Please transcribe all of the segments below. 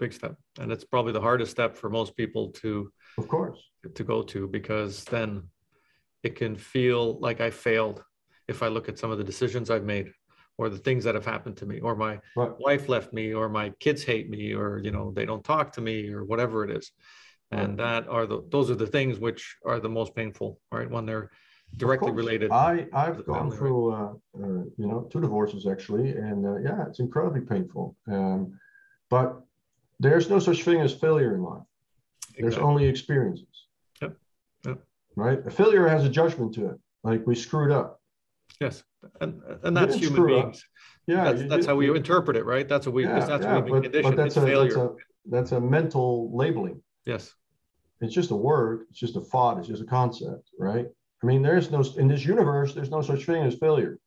big step, and it's probably the hardest step for most people to, of course, to go to because then it can feel like I failed if I look at some of the decisions I've made or the things that have happened to me or my right. wife left me or my kids hate me or you know they don't talk to me or whatever it is. And that are the those are the things which are the most painful right? When they're directly related i i've gone family, through right? uh, uh, you know two divorces actually and uh, yeah it's incredibly painful. Um, but there's no such thing as failure in life. Exactly. there's only experiences. Yep. yep. Right? A failure has a judgment to it. Like we screwed up. Yes. And and that's human beings up. yeah that's, that's how we interpret it right? That's what we yeah, that's yeah, what we've been but, but that's, a, that's a that's a mental labeling. Yes. It's just a word. It's just a thought. It's just a concept right? I mean there's no in this universe there's no such thing as failure.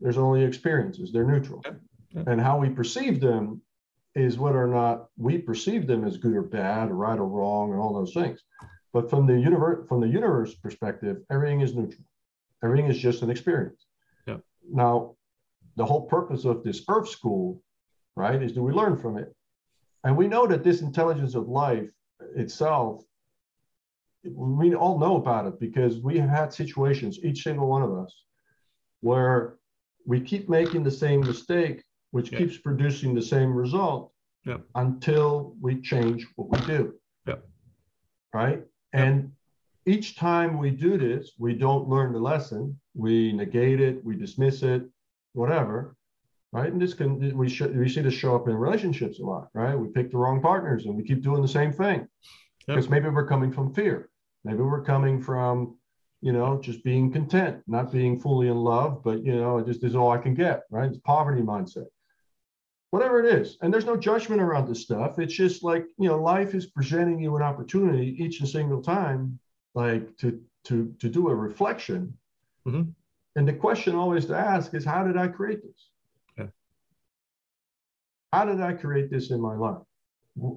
There's only experiences. They're neutral. Yeah. and how we perceive them is whether or not we perceive them as good or bad or right or wrong and all those things. But from the universe from the universe perspective everything is neutral. Everything is just an experience. Yeah now the whole purpose of this earth school right is do we learn from it. And we know that this intelligence of life itself we all know about it because we have had situations, each single one of us, where we keep making the same mistake, which yeah. keeps producing the same result yeah. until we change what we do. Yeah. Right. And each time we do this, we don't learn the lesson. We negate it, we dismiss it, whatever. Right. And this can we should we see this show up in relationships a lot, right? We pick the wrong partners and we keep doing the same thing. Because maybe we're coming from fear. Maybe we're coming from, you know, just being content, not being fully in love, but, you know, it just is all I can get, right? It's poverty mindset. Whatever it is. And there's no judgment around this stuff. It's just like, you know, life is presenting you an opportunity each and single time, like to to to do a reflection. Mm-hmm. And the question always to ask is, how did I create this? Yeah. How did I create this in my life?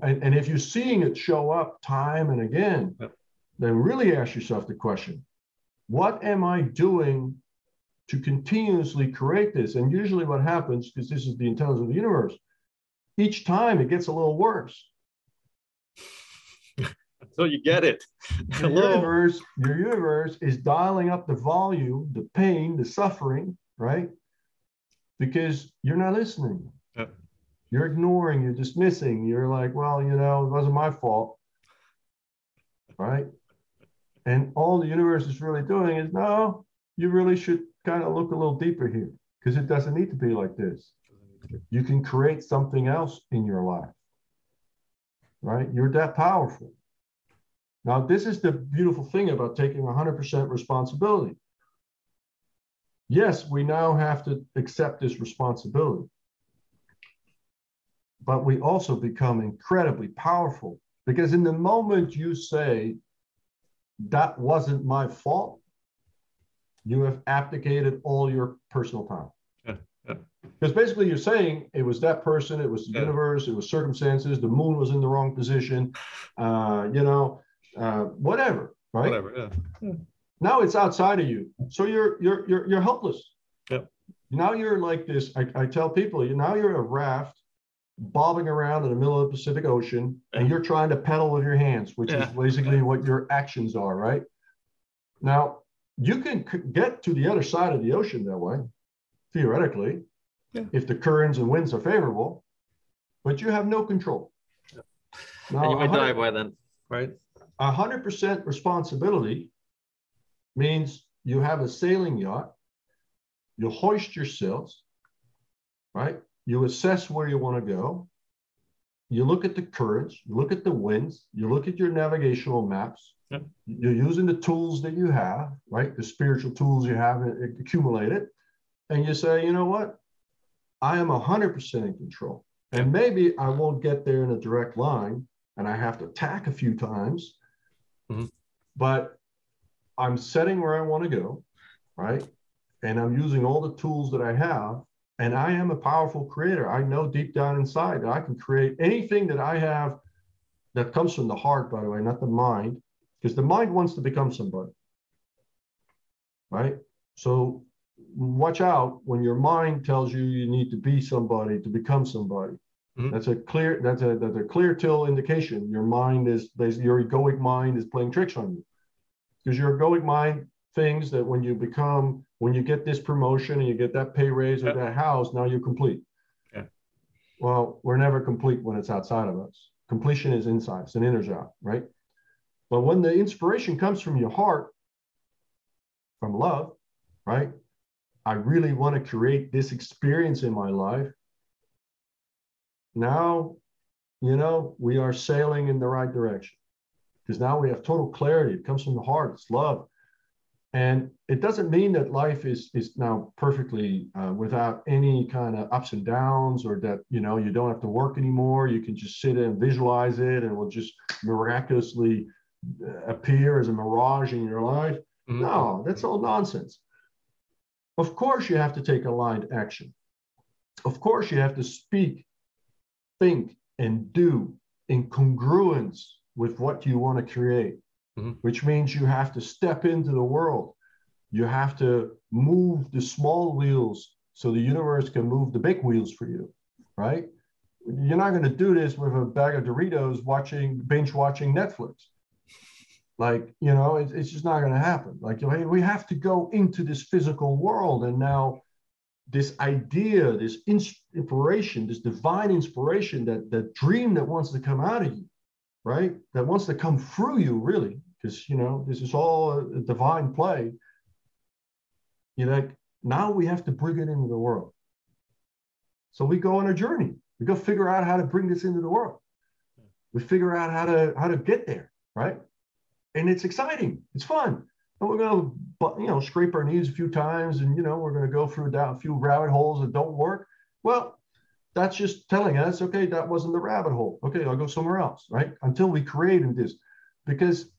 And, and if you're seeing it show up time and again, yeah then really ask yourself the question what am I doing to continuously create this? And usually, what happens, because this is the intelligence of the universe, each time it gets a little worse. so you get it. Your universe, your universe is dialing up the volume, the pain, the suffering, right? Because you're not listening. Yep. You're ignoring, you're dismissing, you're like, well, you know, it wasn't my fault. Right? And all the universe is really doing is no, you really should kind of look a little deeper here because it doesn't need to be like this. You can create something else in your life, right? You're that powerful. Now, this is the beautiful thing about taking 100% responsibility. Yes, we now have to accept this responsibility, but we also become incredibly powerful because in the moment you say, that wasn't my fault. You have abdicated all your personal power. Because basically, you're saying it was that person, it was the yeah. universe, it was circumstances, the moon was in the wrong position, uh, you know, uh, whatever, right? Whatever. Yeah. yeah. Now it's outside of you, so you're you're you're you're helpless. Yeah. Now you're like this. I, I tell people, you now you're a raft bobbing around in the middle of the Pacific Ocean and you're trying to pedal with your hands, which yeah. is basically what your actions are, right? Now, you can get to the other side of the ocean that way, theoretically, yeah. if the currents and winds are favorable, but you have no control. Yeah. Now, and you might die by then, right? 100% responsibility means you have a sailing yacht, you hoist your sails, right? you assess where you want to go. You look at the currents, you look at the winds, you look at your navigational maps. Yep. You're using the tools that you have, right? The spiritual tools you have accumulated. And you say, you know what? I am 100% in control. And maybe I won't get there in a direct line and I have to tack a few times, mm-hmm. but I'm setting where I want to go, right? And I'm using all the tools that I have and I am a powerful creator. I know deep down inside that I can create anything that I have that comes from the heart, by the way, not the mind, because the mind wants to become somebody. Right? So watch out when your mind tells you you need to be somebody to become somebody. Mm-hmm. That's a clear that's a that's a clear till indication. Your mind is your egoic mind is playing tricks on you. Because your egoic mind thinks that when you become when you get this promotion and you get that pay raise or yep. that house, now you're complete. Yeah. Well, we're never complete when it's outside of us. Completion is inside, it's an inner job, right? But when the inspiration comes from your heart, from love, right? I really want to create this experience in my life. Now, you know, we are sailing in the right direction because now we have total clarity. It comes from the heart, it's love. And it doesn't mean that life is is now perfectly uh, without any kind of ups and downs, or that you know you don't have to work anymore. You can just sit and visualize it, and we'll just miraculously appear as a mirage in your life. Mm-hmm. No, that's all nonsense. Of course, you have to take aligned action. Of course, you have to speak, think, and do in congruence with what you want to create mm-hmm. which means you have to step into the world. You have to move the small wheels so the universe can move the big wheels for you, right? You're not going to do this with a bag of Doritos watching, binge watching Netflix. Like, you know, it, it's just not going to happen. Like, we have to go into this physical world. And now, this idea, this inspiration, this divine inspiration, that, that dream that wants to come out of you, right? That wants to come through you, really, because you know this is all a divine play. You're like, now we have to bring it into the world. So we go on a journey. We go figure out how to bring this into the world. We figure out how to how to get there, right? And it's exciting. It's fun. And we're gonna, you know, scrape our knees a few times, and you know, we're gonna go through a few rabbit holes that don't work. Well, that's just telling us, okay, that wasn't the rabbit hole. Okay, I'll go somewhere else, right? Until we create this, because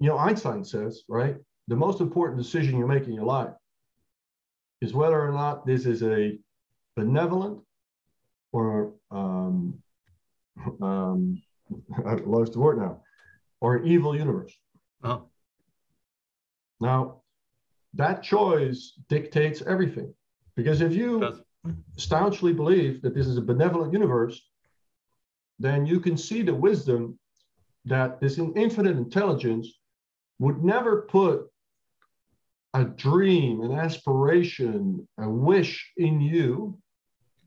you know, Einstein says, right, the most important decision you make in your life is whether or not this is a benevolent or um, um, I lost the word now, or an evil universe. Oh. Now, that choice dictates everything. Because if you staunchly believe that this is a benevolent universe, then you can see the wisdom that this infinite intelligence would never put a dream, an aspiration, a wish in you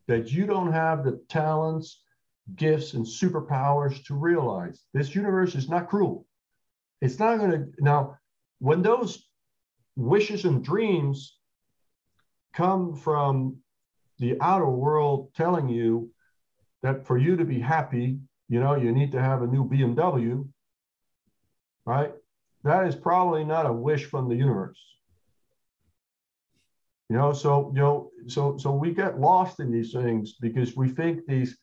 that you don't have the talents, gifts, and superpowers to realize. This universe is not cruel. It's not going to. Now, when those wishes and dreams come from the outer world telling you that for you to be happy, you know, you need to have a new BMW, right? that is probably not a wish from the universe. You know, so you know, so so we get lost in these things because we think these,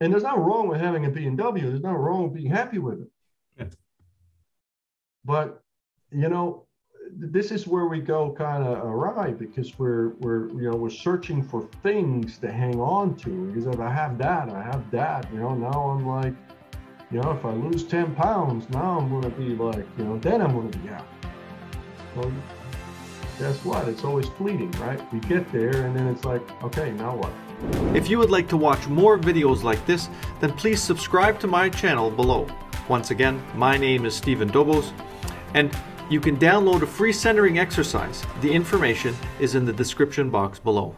and there's nothing wrong with having a BMW. There's nothing wrong with being happy with it. Yeah. But you know, this is where we go kind of awry because we're we're you know we're searching for things to hang on to. Because if I have that, I have that. You know, now I'm like you know, if I lose 10 pounds, now I'm going to be like, you know, then I'm going to be out. Well, guess what? It's always fleeting, right? You get there and then it's like, okay, now what? If you would like to watch more videos like this, then please subscribe to my channel below. Once again, my name is Stephen Dobos, and you can download a free centering exercise. The information is in the description box below.